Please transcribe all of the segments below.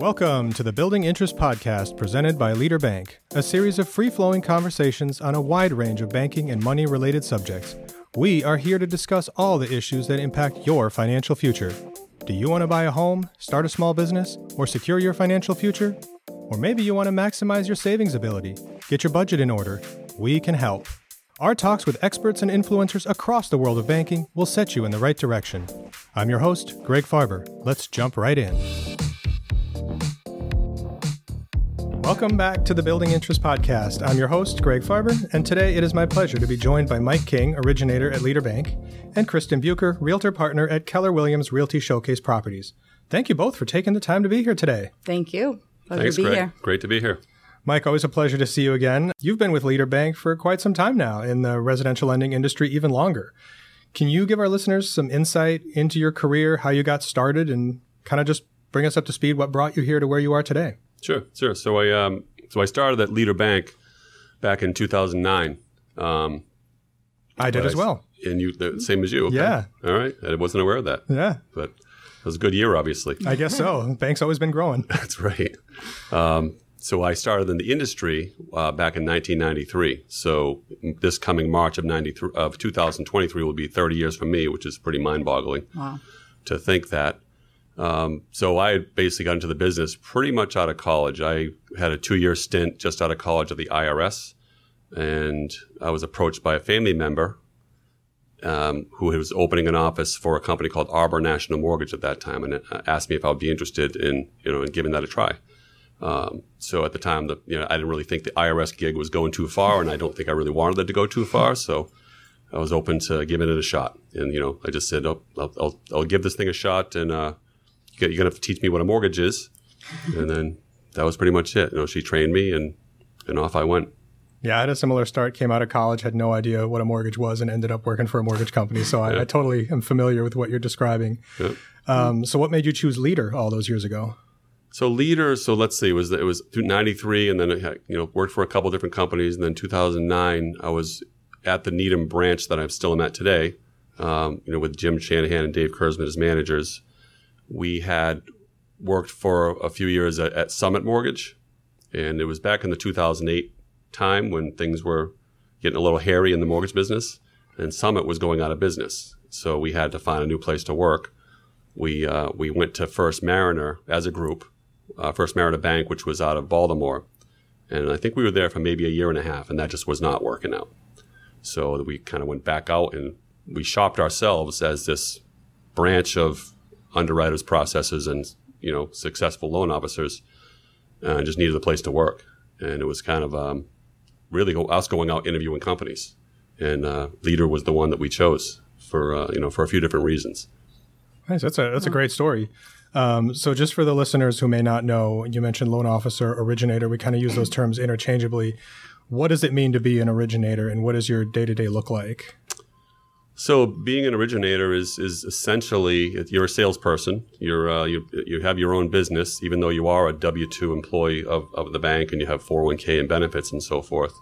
Welcome to the Building Interest Podcast presented by Leader Bank, a series of free flowing conversations on a wide range of banking and money related subjects. We are here to discuss all the issues that impact your financial future. Do you want to buy a home, start a small business, or secure your financial future? Or maybe you want to maximize your savings ability, get your budget in order. We can help. Our talks with experts and influencers across the world of banking will set you in the right direction. I'm your host, Greg Farber. Let's jump right in. Welcome back to the Building Interest Podcast. I'm your host, Greg Farber, and today it is my pleasure to be joined by Mike King, originator at Leader Bank, and Kristin Buker, realtor partner at Keller Williams Realty Showcase Properties. Thank you both for taking the time to be here today. Thank you. Pleasure Thanks, to be Greg. here. Great to be here. Mike, always a pleasure to see you again. You've been with Leader Bank for quite some time now in the residential lending industry, even longer. Can you give our listeners some insight into your career, how you got started, and kind of just bring us up to speed what brought you here to where you are today? Sure, sure. So I um, so I started at Leader Bank back in 2009. Um, I did as I- well. and you, the same as you. Okay. Yeah. All right. I wasn't aware of that, Yeah, but it was a good year, obviously. I guess so. Bank's always been growing. That's right. Um, so I started in the industry uh, back in 1993. So this coming March of 93 of 2023 will be 30 years for me, which is pretty mind-boggling Wow. to think that. Um, so I basically got into the business pretty much out of college. I had a two-year stint just out of college at the IRS, and I was approached by a family member um, who was opening an office for a company called Arbor National Mortgage at that time, and uh, asked me if I would be interested in you know in giving that a try. Um, so at the time, the you know I didn't really think the IRS gig was going too far, and I don't think I really wanted it to go too far. So I was open to giving it a shot, and you know I just said, oh, I'll, I'll, I'll give this thing a shot, and uh, you're gonna have to teach me what a mortgage is, and then that was pretty much it. You know, she trained me, and and off I went. Yeah, I had a similar start. Came out of college, had no idea what a mortgage was, and ended up working for a mortgage company. So I, I totally am familiar with what you're describing. Yep. Um, so, what made you choose Leader all those years ago? So leader, so let's see, it was it was through '93, and then I had, you know worked for a couple different companies, and then 2009, I was at the Needham branch that I'm still am at today. Um, you know, with Jim Shanahan and Dave Kurzman as managers, we had worked for a few years at, at Summit Mortgage, and it was back in the 2008 time when things were getting a little hairy in the mortgage business, and Summit was going out of business. So we had to find a new place to work. We uh, we went to First Mariner as a group, uh, First Mariner Bank, which was out of Baltimore, and I think we were there for maybe a year and a half, and that just was not working out. So we kind of went back out and we shopped ourselves as this branch of underwriters, processes and you know successful loan officers, uh, and just needed a place to work. And it was kind of um, really us going out interviewing companies, and uh, Leader was the one that we chose for uh, you know for a few different reasons. Nice. That's a that's a great story. Um, so, just for the listeners who may not know, you mentioned loan officer, originator. We kind of use those terms interchangeably. What does it mean to be an originator, and what does your day to day look like? So being an originator is is essentially you're a salesperson. You're uh, you you have your own business, even though you are a W two employee of, of the bank and you have 401k and benefits and so forth.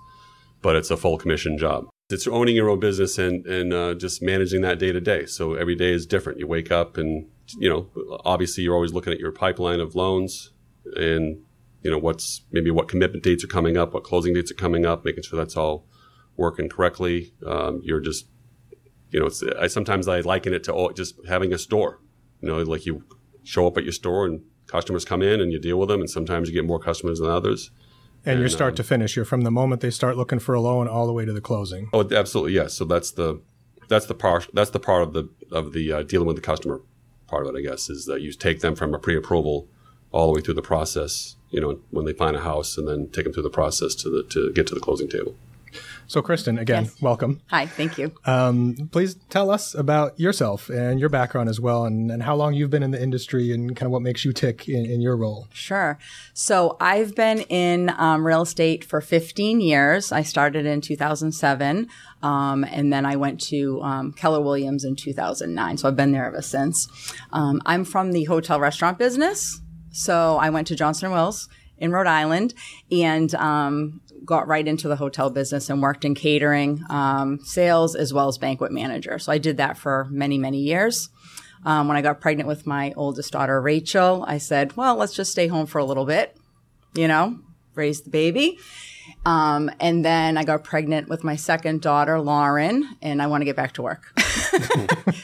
But it's a full commission job. It's owning your own business and and uh, just managing that day to day. So every day is different. You wake up and you know obviously you're always looking at your pipeline of loans and you know what's maybe what commitment dates are coming up, what closing dates are coming up, making sure that's all working correctly. Um, you're just you know, it's, I sometimes I liken it to oh, just having a store. You know, like you show up at your store and customers come in and you deal with them, and sometimes you get more customers than others. And, And, start um, to finish, you're from the moment they start looking for a loan all the way to the closing. Oh, absolutely, yes. So that's the that's the part that's the part of the of the uh, dealing with the customer part of it. I guess is that you take them from a pre-approval all the way through the process. You know, when they find a house, and then take them through the process to the to get to the closing table. So, Kristin, again, Yes. welcome. Hi, thank you. Um, please tell us about yourself and your background as well, and, and how long you've been in the industry, and kind of what makes you tick in, in your role. Sure. So I've been in um, real estate for 15 years. I started in 2007, um, and then I went to um, Keller Williams in 2009. So I've been there ever since. Um, I'm from the hotel restaurant business. So I went to Johnson Wales in Rhode Island and um, got right into the hotel business and worked in catering, um, sales, as well as banquet manager. So I did that for many, many years. Um, when I got pregnant with my oldest daughter, Rachel, I said, well, let's just stay home for a little bit, you know, raise the baby. Um, and then I got pregnant with my second daughter, Lauren, and I want to get back to work.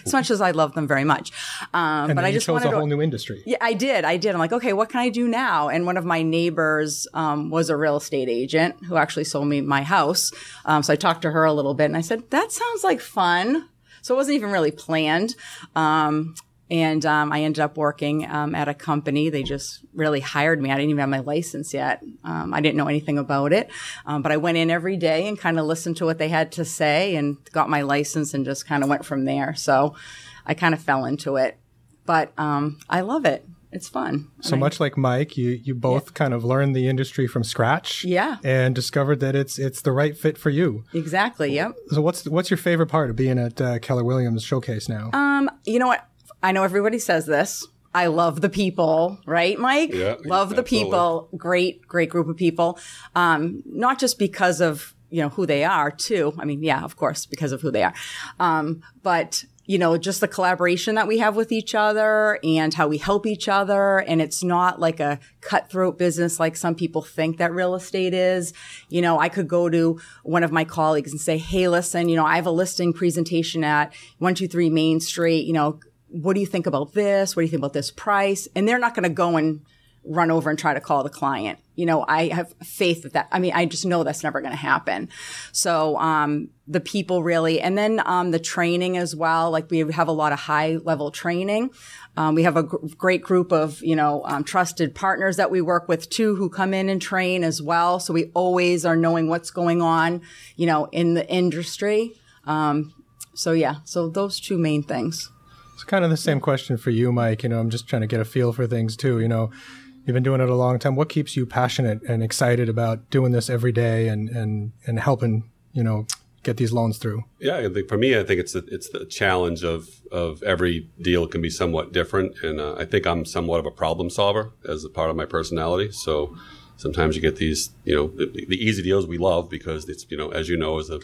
as much as I love them very much. Um, And but I just chose wanted a to, whole new industry. yeah, I did. I did. I'm like, okay, what can I do now? And one of my neighbors um, was a real estate agent who actually sold me my house. Um, so I talked to her a little bit and I said, that sounds like fun. So it wasn't even really planned. Um, and um, I ended up working um, at a company. They just really hired me. I didn't even have my license yet. Um, I didn't know anything about it. Um, but I went in every day and kind of listened to what they had to say and got my license and just kind of went from there. So I kind of fell into it but um, I love it. It's fun. So much like Mike, you you both kind of learned the industry from scratch. Yeah. And discovered that it's it's the right fit for you. Exactly. Yep. So what's what's your favorite part of being at uh, Keller Williams Showcase now? Um, you know what? I know everybody says this. I love the people, right, Mike? Yeah, Love the absolutely. people. Great, great group of people. Um, not just because of you know who they are, too. I mean, yeah, of course, because of who they are. Um, but you know, just the collaboration that we have with each other and how we help each other. And it's not like a cutthroat business like some people think that real estate is. You know, I could go to one of my colleagues and say, Hey, listen, you know, I have a listing presentation at 123 Main Street. You know, what do you think about this? What do you think about this price? And they're not going to go and run over and try to call the client. You know, I have faith that that, I mean, I just know that's never going to happen. So, um, the people really, and then, um, the training as well. Like we have a lot of high level training. Um, we have a gr- great group of, you know, um, trusted partners that we work with too who come in and train as well. So we always are knowing what's going on, you know, in the industry. Um, so yeah, so those two main things. It's kind of the same question for you, Mike. You know, I'm just trying to get a feel for things too. You know, you've been doing it a long time. What keeps you passionate and excited about doing this every day and and and helping you know get these loans through? Yeah, for me, I think it's the, it's the challenge of of every deal can be somewhat different, and uh, I think I'm somewhat of a problem solver as a part of my personality. So sometimes you get these, you know, the, the easy deals we love because it's you know, as you know, as a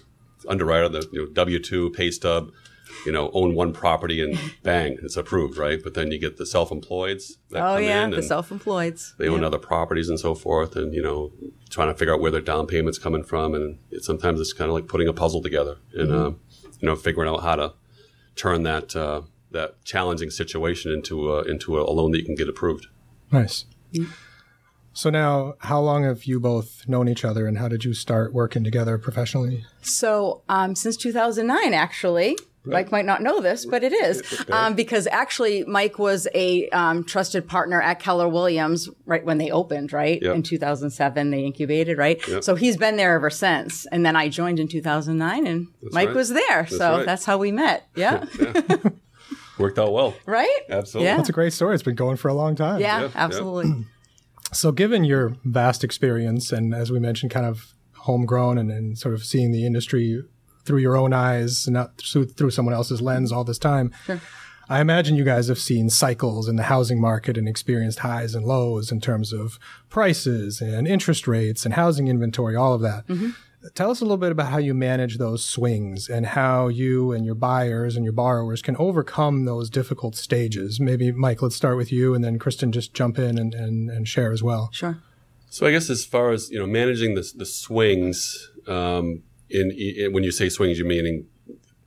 underwriter, the you know W two pay stub, you know, own one property and bang, it's approved, right? But then you get the self employeds that Oh come yeah, in the self-employeds. they own other properties and so forth, and you know, trying to figure out where their down payment's coming from, and it, sometimes it's kind of like putting a puzzle together, and um, you know, figuring out how to turn that uh, that challenging situation into a, into a loan that you can get approved. Nice. So now, how long have you both known each other, and how did you start working together professionally? So um, since 2009, actually. Mike might not know this, but it is um, because actually Mike was a um, trusted partner at Keller Williams right when they opened, right Yep. in 2007. They incubated, right. So he's been there ever since. And then I joined in 2009, and Mike right. was there. so right. that's how we met. Yeah, Worked out well. right. Absolutely. Yeah. That's a great story. It's been going for a long time. Yeah, yeah. absolutely. So, given your vast experience, and as we mentioned, kind of homegrown and, and sort of seeing the industry through your own eyes, and not through, through someone else's lens all this time, I imagine you guys have seen cycles in the housing market and experienced highs and lows in terms of prices and interest rates and housing inventory, all of that. Tell us a little bit about how you manage those swings and how you and your buyers and your borrowers can overcome those difficult stages. Maybe, Mike, let's start with you, and then Kristin just jump in and, and, and share as well. Sure. So I guess as far as you know, managing the the swings. Um, in, in when you say swings, you meaning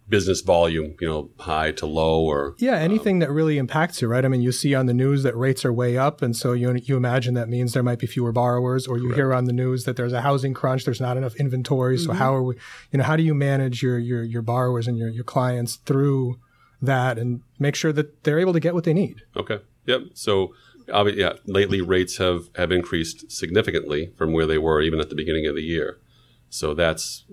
business volume, you know, high to low, or Yeah, anything that really impacts you, right? I mean, you see on the news that rates are way up, and so you you imagine that means there might be fewer borrowers, or you hear on the news that there's a housing crunch, there's not enough inventory. So mm-hmm. how are we, you know, how do you manage your your your borrowers and your your clients through that and make sure that they're able to get what they need? Okay. Yep. So, obvi- yeah, lately rates have, have increased significantly from where they were even at the beginning of the year. So that's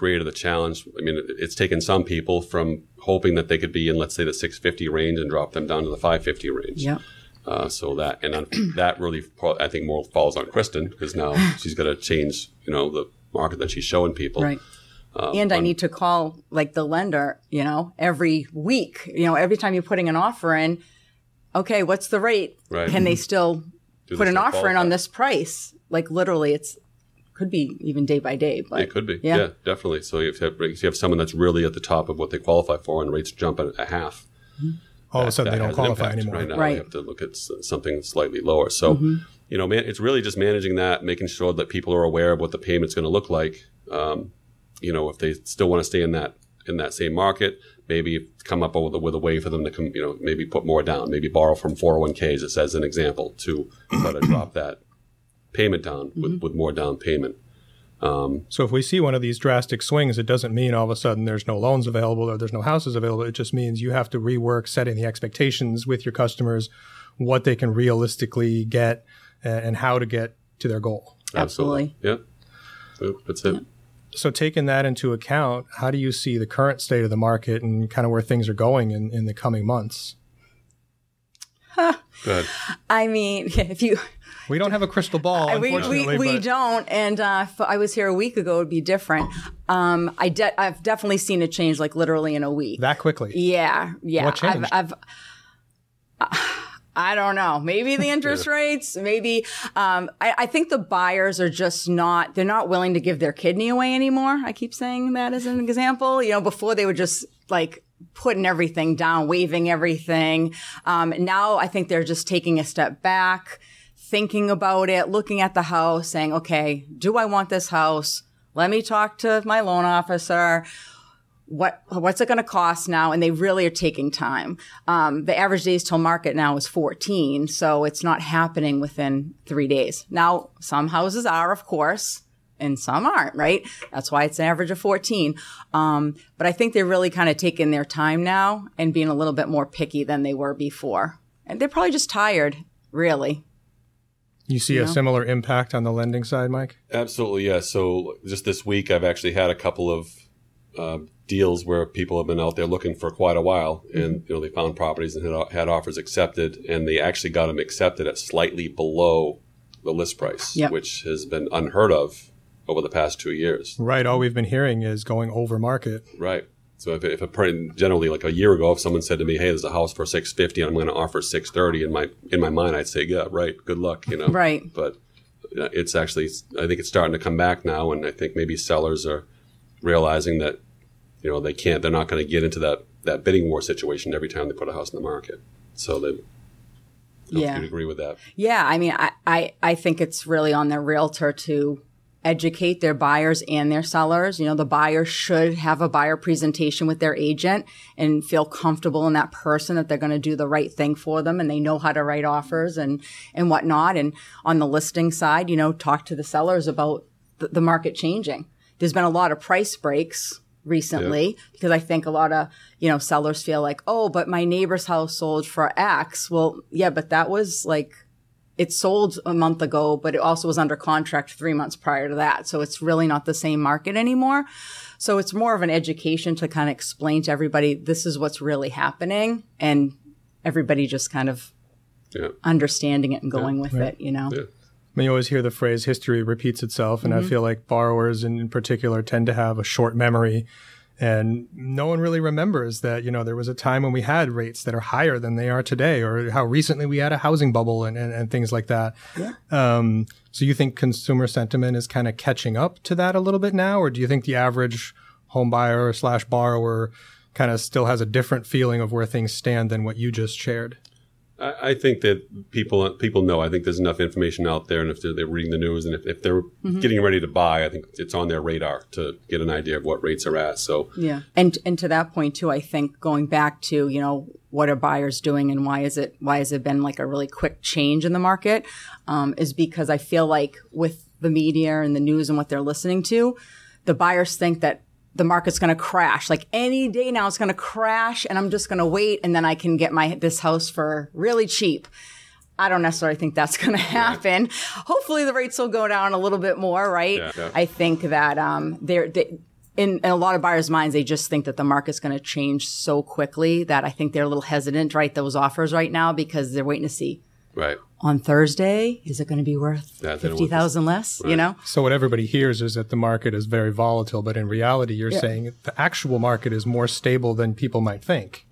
created a challenge. I mean, it's taken some people from hoping that they could be in, let's say, the 650 range and drop them down to the 550 range. Yeah. Uh, so that and that really, I think, more falls on Kristin because now she's got to change, you know, the market that she's showing people. Right. and I need to call like the lender, you know, every week. You know, every time you're putting an offer in, okay, what's the rate? Right. Can they still Do put they an still offer in on this price? Like literally, it's could be even day by day. But It could be. Yeah. Yeah, definitely. So if you, have, if you have someone that's really at the top of what they qualify for and rates jump at a half, all of a sudden they don't has an qualify anymore. Right now, Right. we have to look at something slightly lower. So, you know, man, it's really just managing that, making sure that people are aware of what the payment's going to look like. Um, you know, if they still want to stay in that in that same market, maybe come up with a, with a way for them to come, you know, maybe put more down, maybe borrow from 401ks, as as an example, to try to drop that payment down with, mm-hmm. with more down payment. Um, so if we see one of these drastic swings, it doesn't mean all of a sudden there's no loans available or there's no houses available. It just means you have to rework setting the expectations with your customers, what they can realistically get, and, and how to get to their goal. Absolutely. Yep. Yep, That's it. So taking that into account, how do you see the current state of the market and kind of where things are going in, in the coming months? Go ahead. I mean, if you We don't have a crystal ball, we, unfortunately. we, we don't. And uh, if I was here a week ago, it'd be different. Um, I de- I've definitely seen it change, like literally in a week. that quickly. yeah, yeah. What changed? I've, I've I don't know. Maybe the interest rates. Maybe um, I, I think the buyers are just not. They're not willing to give their kidney away anymore. I keep saying that as an example. You know, before they were just like putting everything down, waving everything. Um, now I think they're just taking a step back, thinking about it, looking at the house, saying, "Okay, do I want this house? Let me talk to my loan officer." what what's it going to cost now? And they really are taking time. Um, the average days till market now is 14 so it's not happening within three days. Now some houses are of course and some aren't right? That's why it's an average of 14 um, but i think they're really kind of taking their time now and being a little bit more picky than they were before. And they're probably just tired really You see a similar impact on the lending side, Mike? Absolutely, yeah. So just this week, I've actually had a couple of uh, deals where people have been out there looking for quite a while, and you know they found properties and had, had offers accepted, and they actually got them accepted at slightly below the list price, Yep. which has been unheard of over the past two years. Right. All we've been hearing is going over market. Right. So if, if a per- generally like a year ago, if someone said to me, "Hey, there's a house for six fifty, and I'm going to offer six thirty, in my in my mind, I'd say, "Yeah, right. Good luck," you know. Right. But uh, it's actually, I think it's starting to come back now, and I think maybe sellers are realizing that you know they can't, they're not going to get into that that bidding war situation every time they put a house in the market. So they. I don't know if Yeah. agree with that. Yeah, I mean, I, I, I think it's really on the realtor to educate their buyers and their sellers. You know, the buyer should have a buyer presentation with their agent and feel comfortable in that person that they're going to do the right thing for them and they know how to write offers and, and whatnot. And on the listing side, you know, talk to the sellers about the, the market changing. There's been a lot of price breaks recently because I think a lot of, you know, sellers feel like, oh, but my neighbor's house sold for X. Well, yeah, but that was like, it sold a month ago, but it also was under contract three months prior to that. So it's really not the same market anymore. So it's more of an education to kind of explain to everybody this is what's really happening and everybody just kind of Yeah. understanding it and going with it, you know? Yeah. I mean, you always hear the phrase history repeats itself, and I mm-hmm. feel like borrowers in, in particular tend to have a short memory. And no one really remembers that, you know, there was a time when we had rates that are higher than they are today, or how recently we had a housing bubble and, and, and things like that. Um, so you think consumer sentiment is kind of catching up to that a little bit now, or do you think the average home buyer slash borrower kind of still has a different feeling of where things stand than what you just shared? I, I think that people people know. I think there's enough information out there, and if they're, they're reading the news, and if, if they're getting ready to buy, I think it's on their radar to get an idea of what rates are at. So Yeah. And and to that point too, I think going back to, you know, what are buyers doing and why is it why has it been like a really quick change in the market? Um, is because I feel like with the media and the news and what they're listening to, the buyers think that the market's going to crash. Like any day now, it's going to crash, and I'm just going to wait, and then I can get my this house for really cheap. I don't necessarily think that's going to happen. Hopefully, the rates will go down a little bit more, right? Yeah, yeah. I think that um, they're they, in, in a lot of buyers' minds, they just think that the market's going to change so quickly that I think they're a little hesitant to write those offers right now because they're waiting to see right, on Thursday is it going to be worth Yeah, they fifty thousand less? You know, So what everybody hears is that the market is very volatile, but in reality, you're saying the actual market is more stable than people might think.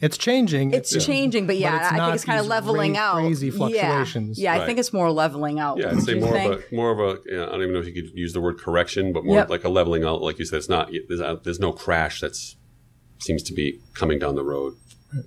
It's changing. it's changing, but yeah, it's I think it's kind of leveling cra- out. crazy fluctuations. Yeah, yeah I think it's more leveling out. yeah, I'd say more think? of a more of a. Yeah, I don't even know if you could use the word correction, but more Yep. like a leveling out. Like you said, it's not. There's, there's no crash that's seems to be coming down the road.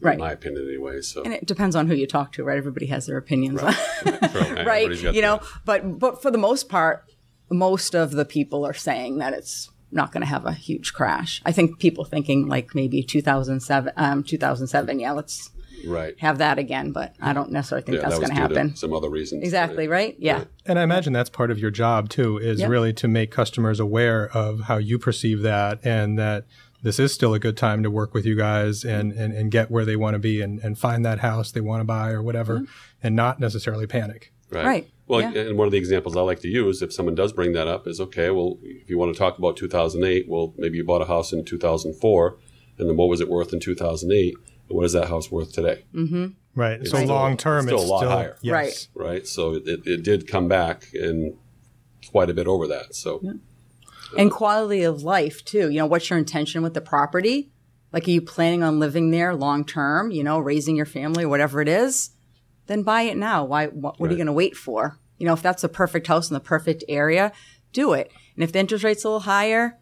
Right. in my opinion, anyway. So and it depends on who you talk to, right? Everybody has their opinions, Right. True. right? Everybody's got You know, their- but but for the most part, most of the people are saying that it's not going to have a huge crash. I think people thinking like maybe 2007, um, 2007. Yeah, let's right. have that again, but I don't necessarily think Yeah, that's that going to happen. Some other reasons. Exactly, right? Yeah. And I imagine that's part of your job too, is Yep. really to make customers aware of how you perceive that and that this is still a good time to work with you guys and, and, and get where they want to be and, and find that house they want to buy or whatever mm-hmm. and not necessarily panic. Right. Right. Well, Yeah. and one of the examples I like to use, if someone does bring that up, is okay. Well, if you want to talk about 2008, well, maybe you bought a house in 2004, and then what was it worth in 2008, and what is that house worth today? Mm-hmm. Right. So still- long term, it's still a lot higher. Yes. Right. Right. So it, it, it did come back and quite a bit over that. So and quality of life too. You know, what's your intention with the property? Like, are you planning on living there long term? You know, raising your family, or whatever it is. Then buy it now. Why? What, what are you going to wait for? You know, if that's the perfect house in the perfect area, do it. And if the interest rate's a little higher,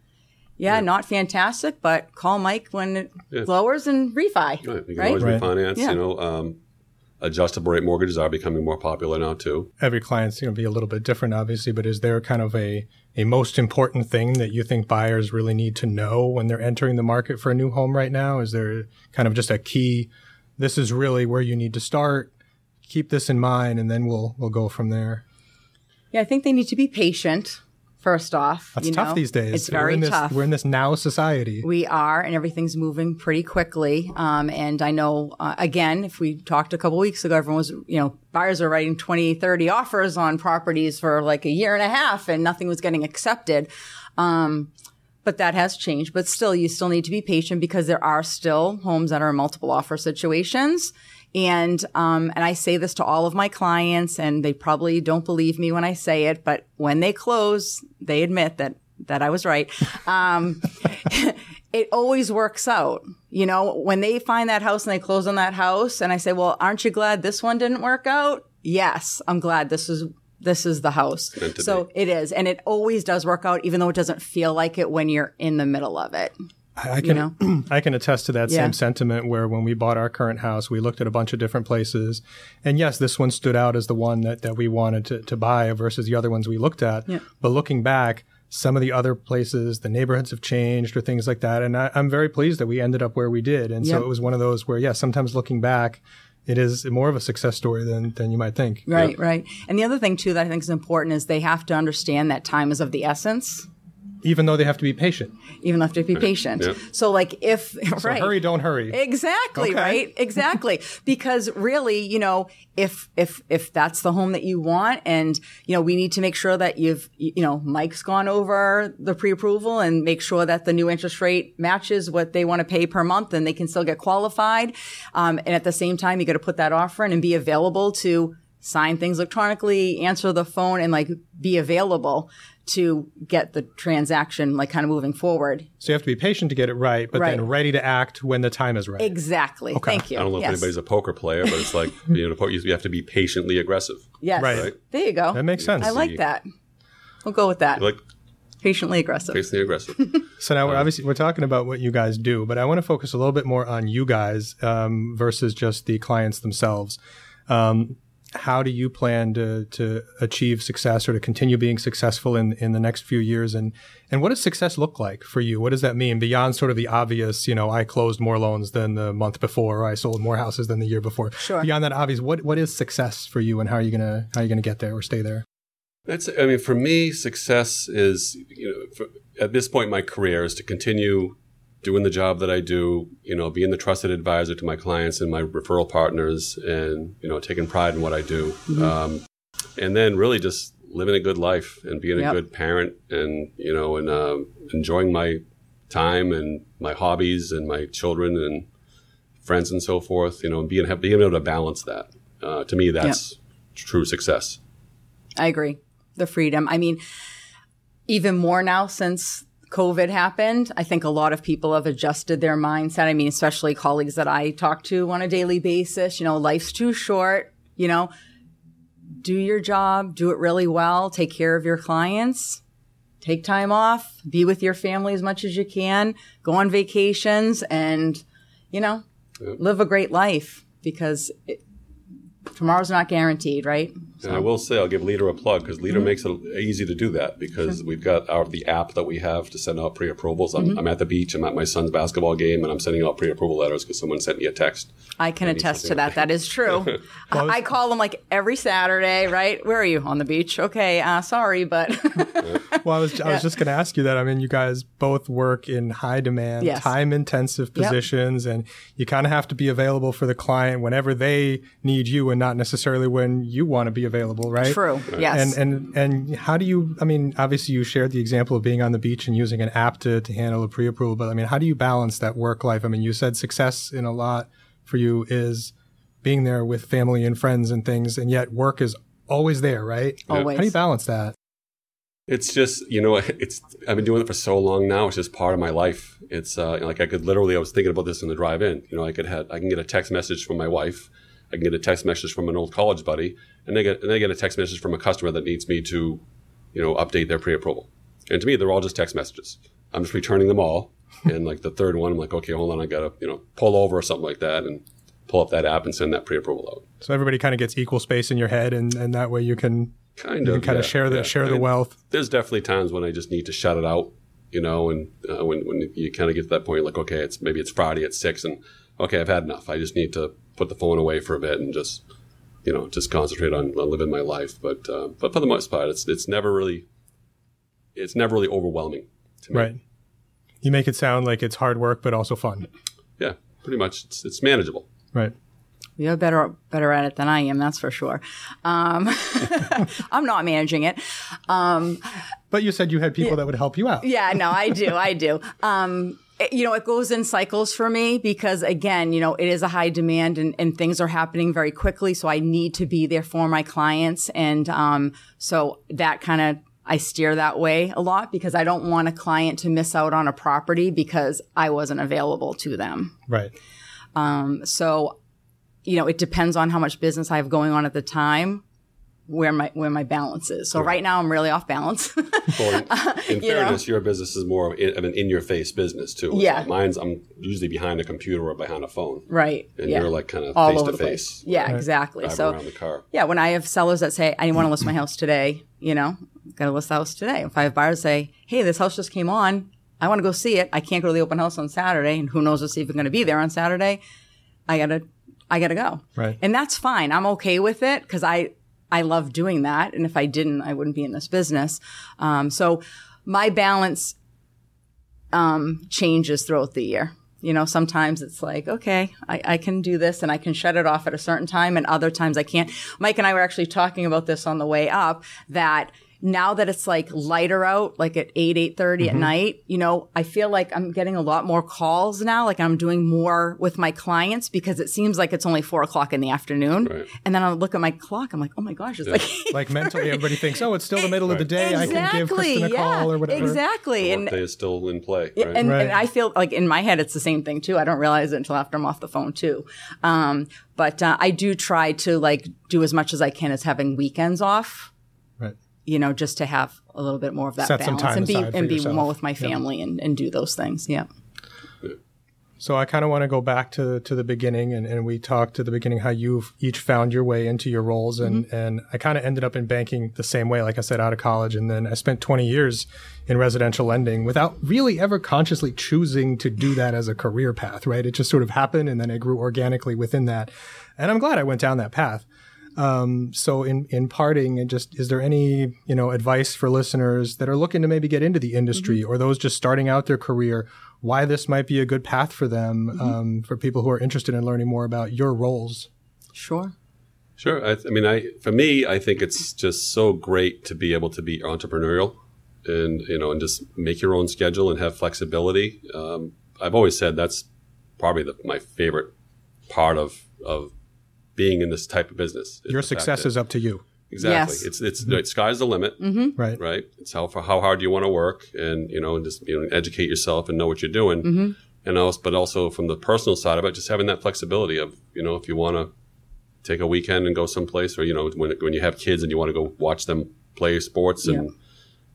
yeah, not fantastic, but call Mike when it Yeah. lowers and refi. right, you can Right? always Right. refinance. Yeah. You know, um, adjustable rate mortgages are becoming more popular now too. Every client's going to be a little bit different, obviously, but is there kind of a, a most important thing that you think buyers really need to know when they're entering the market for a new home right now? Is there kind of just a key? This is really where you need to start. Keep this in mind, and then we'll we'll go from there. Yeah, I think they need to be patient. First off, That's you tough these days. It's we're very in this, tough. We're in this now society. We are, and everything's moving pretty quickly. Um, and I know, uh, again, if we talked a couple weeks ago, everyone was, you know, buyers are writing 20, 30 offers on properties for like a year and a half, and nothing was getting accepted. Um, but that has changed. But still, you still need to be patient because there are still homes that are in multiple offer situations. And um, and I say this to all of my clients, and they probably don't believe me when I say it, but when they close, they admit that that I was right. Um, it always works out. You know, when they find that house and they close on that house, and I say, "Well, aren't you glad this one didn't work out?" Yes, I'm glad this is this is the house. So it is, and it always does work out, even though it doesn't feel like it when you're in the middle of it. I can know? I can attest to that Yeah. same sentiment where when we bought our current house, we looked at a bunch of different places. And yes, this one stood out as the one that, that we wanted to, to buy versus the other ones we looked at. Yeah. But looking back, some of the other places, the neighborhoods have changed or things like that. And I, I'm very pleased that we ended up where we did. And so it was one of those where, yeah, sometimes looking back, it is more of a success story than, than you might think. Right, right. And the other thing too that I think is important is they have to understand that time is of the essence. Even though they have to be patient. Even have to be patient. Yeah. So, like, if So right, hurry, don't hurry. Exactly, Okay. right? Exactly. because really, you know, if if if that's the home that you want and you know, we need to make sure that you've you know, Mike's gone over the pre-approval and make sure that the new interest rate matches what they want to pay per month and they can still get qualified. Um, and at the same time, you got to put that offer in and be available to sign things electronically, answer the phone and like be available to get the transaction like kind of moving forward. So you have to be patient to get it right, but then ready to act when the time is right. Exactly. Thank you. I don't know yes. if anybody's a poker player, but it's like you know, you have to be patiently aggressive. Yes. Right. Right. There you go. That makes sense. I like that. We'll go with that. Like Patiently aggressive. patiently aggressive. So now we're obviously we're talking about what you guys do, but I want to focus a little bit more on you guys um, versus just the clients themselves. Um, how do you plan to to achieve success or to continue being successful in in the next few years? And and what does success look like for you? What does that mean beyond sort of the obvious? You know, I closed more loans than the month before, or I sold more houses than the year before. Sure. Beyond that obvious, what what is success for you, and how are you gonna how are you gonna get there or stay there? That's, I mean, for me, success is, you know, for, at this point in my career is to continue doing the job that I do, you know, being the trusted advisor to my clients and my referral partners and, you know, taking pride in what I do. Mm-hmm. Um, and then really just living a good life and being Yep. a good parent and, you know, and um enjoying my time and my hobbies and my children and friends and so forth, you know, and being, being able to balance that. Uh, to me, that's true success. I agree. The freedom. I mean, even more now since COVID happened, I think a lot of people have adjusted their mindset. I mean, especially colleagues that I talk to on a daily basis. You know, life's too short. You know, do your job, do it really well, take care of your clients, take time off, be with your family as much as you can, go on vacations, and, you know, live a great life because it, tomorrow's not guaranteed, right? And I will say, I'll give Leader a plug because Leader Mm-hmm. makes it easy to do that because we've got our the app that we have to send out pre-approvals. I'm, Mm-hmm. I'm at the beach. I'm at my son's basketball game, and I'm sending out pre-approval letters because someone sent me a text. I can attest to something that. That is true. I, I call them like every Saturday, right? Where are you on the beach? Okay, uh, sorry, but Well, I was I was just going to ask you that. I mean, you guys both work in high demand, Yes. time intensive Yep. positions, and you kind of have to be available for the client whenever they need you, and not necessarily when you want to be available, right? true. Yes. And and and how do you? I mean, obviously you shared the example of being on the beach and using an app to to handle a pre-approval, but I mean, how do you balance that work life? I mean, you said success in a lot for you is being there with family and friends and things, and yet work is always there, right? Always. How do you balance that? It's just you know, it's I've been doing it for so long now. It's just part of my life. It's uh, like I could literally. I was thinking about this in the drive-in. You know, I could have I can get a text message from my wife. I can get a text message from an old college buddy, and they get and they get a text message from a customer that needs me to, you know, update their pre-approval. And to me, they're all just text messages. I'm just returning them all. and like the third one, I'm like, okay, hold on, I gotta you know pull over or something like that, and pull up that app and send that pre-approval out. So everybody kind of gets equal space in your head, and, and that way you can Kind you of can kind yeah, of share the yeah. share I the mean, wealth. there's definitely times when I just need to shut it out, you know, and uh, when when you kind of get to that point, like okay, it's maybe it's Friday at six, and okay, I've had enough. I just need to put the phone away for a bit and just, you know, just concentrate on, on living my life. But uh, but for the most part, it's it's never really, it's never really overwhelming to me. Right. You make it sound like it's hard work, but also fun. Yeah, pretty much. It's it's manageable. Right. You're better better at it than I am, that's for sure. Um, I'm not managing it. Um, But you said you had people that would help you out. yeah, no, I do, I do. Um, it- you know, it goes in cycles for me because again, you know, it is a high demand and, and things are happening very quickly. So I need to be there for my clients. And, um, so that kind of, I steer that way a lot because I don't want a client to miss out on a property because I wasn't available to them. Right. Um, So, you know, it depends on how much business I have going on at the time, where my where my balance is. So right now I'm really off balance. In, in You know? fairness, your business is more of in- of an in your face business too. Yeah. Mine's I'm usually behind a computer or behind a phone. right. And yeah. you're like kind of face to face. Yeah, exactly. Driving So around the car. yeah, when I have sellers that say I want to list my house today, you know, got to list the house today. If I have buyers say, hey, this house just came on, I want to go see it. I can't go to the open house on Saturday, and who knows if even going to be there on Saturday. I gotta, I gotta go. Right. And that's fine. I'm okay with it because I, I love doing that. And if I didn't, I wouldn't be in this business. Um, so my balance um, changes throughout the year. You know, sometimes it's like, okay, I, I can do this and I can shut it off at a certain time, and other times I can't. Mike and I were actually talking about this on the way up that now that it's like lighter out, like at eight, eight at night, you know, I feel like I'm getting a lot more calls now. Like I'm doing more with my clients because it seems like it's only four o'clock in the afternoon. Right. And then I look at my clock, I'm like, oh my gosh, it's like Like mentally, everybody thinks, oh, it's still the middle of the day. I can give Kristin a yeah, call or whatever. Exactly. The And workday is still in play. right? and, Right. and I feel like in my head it's the same thing too. I don't realize it until after I'm off the phone too. Um, but uh, I do try to like do as much as I can as having weekends off. You know, just to have a little bit more of that Set balance and be and be yourself. more with my family and, and do those things. Yeah. So I kind of want to go back to to the beginning, and, and we talked to the beginning how you've each found your way into your roles, and mm-hmm. and I kind of ended up in banking the same way, like I said, out of college, and then I spent 20 years in residential lending without really ever consciously choosing to do that as a career path. Right? It just sort of happened, and then I grew organically within that, and I'm glad I went down that path. Um, so in in parting, and just is there any you know advice for listeners that are looking to maybe get into the industry, or those just starting out their career? Why this might be a good path for them, um, for people who are interested in learning more about your roles. Sure. Sure. I, th- I mean, I for me, I think it's just so great to be able to be entrepreneurial, and you know, and just make your own schedule and have flexibility. Um, I've always said that's probably the, my favorite part of of being in this type of business. Your success is up to you, exactly. Yes. It's it's the mm-hmm. sky's the limit, mm-hmm. right? right? It's how for how hard you want to work, and you know, and just you know, educate yourself and know what you're doing. Mm-hmm. And also, but also from the personal side of it, just having that flexibility of you know, if you want to take a weekend and go someplace, or you know, when when you have kids and you want to go watch them play sports and Yeah.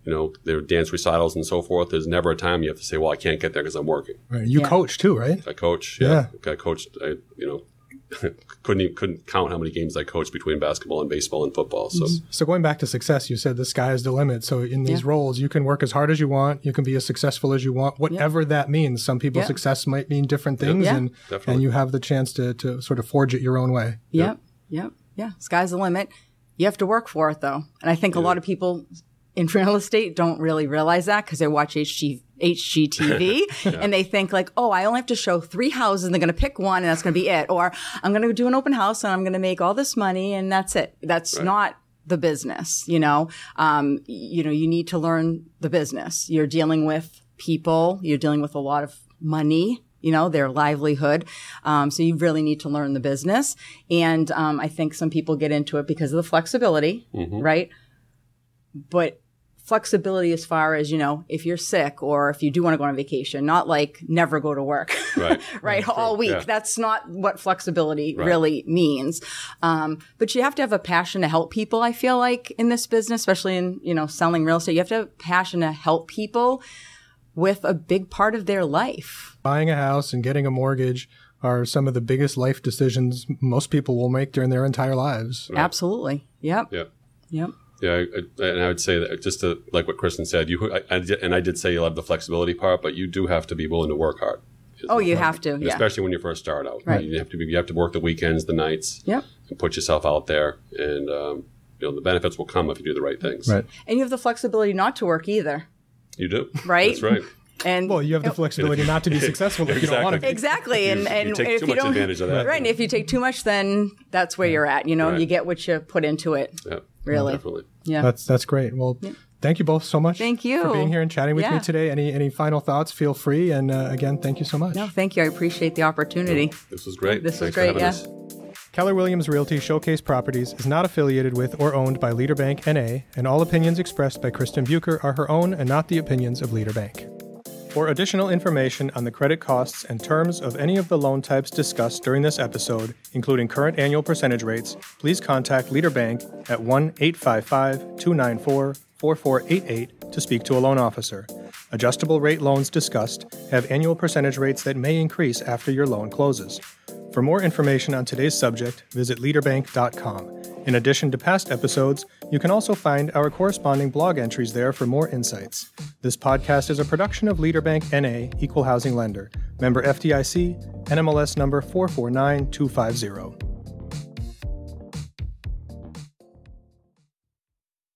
you know, their dance recitals and so forth. There's never a time you have to say, well, I can't get there because I'm working. Right. You Yeah. coach too, right? I coach. Yeah. Yeah. I coached, I, you know, couldn't even, couldn't count how many games I coached between basketball and baseball and football. So So going back to success, you said the sky is the limit. So in these Yeah. roles, you can work as hard as you want. You can be as successful as you want, whatever that means. Some people's Yeah. success might mean different things, Yeah. and Definitely. and you have the chance to to sort of forge it your own way. Yep. Yep. Yeah. Sky's the limit. You have to work for it though. And I think a lot of people in real estate don't really realize that because they watch HG, HGTV and they think like, oh, I only have to show three houses and they're going to pick one and that's going to be it. Or I'm going to do an open house and I'm going to make all this money and that's it. That's not the business, you know? Um, you know, you need to learn the business. You're dealing with people. You're dealing with a lot of money you know, their livelihood. Um, so you really need to learn the business. And um, I think some people get into it because of the flexibility, right? But flexibility as far as, you know, if you're sick or if you do want to go on vacation, not like never go to work. Right. right, all week. Yeah. That's not what flexibility really means. Um, but you have to have a passion to help people. I feel like in this business, especially in you know selling real estate, you have to have a passion to help people with a big part of their life. Buying a house and getting a mortgage are some of the biggest life decisions most people will make during their entire lives. Absolutely. Yep. yeah. Yep. Yeah, I, I, and I would say that just to like what Kristin said, you I, I and I did say you love the flexibility part, but you do have to be willing to work hard. Oh, you have to. Yeah. especially when you first start out. Right. You have to be, you have to work the weekends, the nights, Yep. and put yourself out there, and um, you know the benefits will come if you do the right things. Right. And you have the flexibility not to work either. You do. Right? That's right. And Well, you have the flexibility not to be successful if you don't want to be. exactly. And, and you take if too you much don't, advantage of that. Right. And if you take too much, then that's where you're at. You know, Right. you get what you put into it. Yeah. Really. Definitely. Yeah. That's that's great. Well, thank you both so much. Thank you. for being here and chatting with me today. Any any final thoughts? Feel free. And uh, again, thank you so much. no, thank you. I appreciate the opportunity. This was great. This was Thanks for great, yeah. us. Keller Williams Realty Showcase Properties is not affiliated with or owned by Leader Bank NA, and all opinions expressed by Kristin Buker are her own and not the opinions of Leader Bank. For additional information on the credit costs and terms of any of the loan types discussed during this episode, including current annual percentage rates, please contact Leader Bank at 1 855 294 4488 to speak to a loan officer. Adjustable rate loans discussed have annual percentage rates that may increase after your loan closes. For more information on today's subject, visit leaderbank.com. In addition to past episodes, you can also find our corresponding blog entries there for more insights. This podcast is a production of LeaderBank NA, Equal Housing Lender, member FDIC, NMLS number 449250.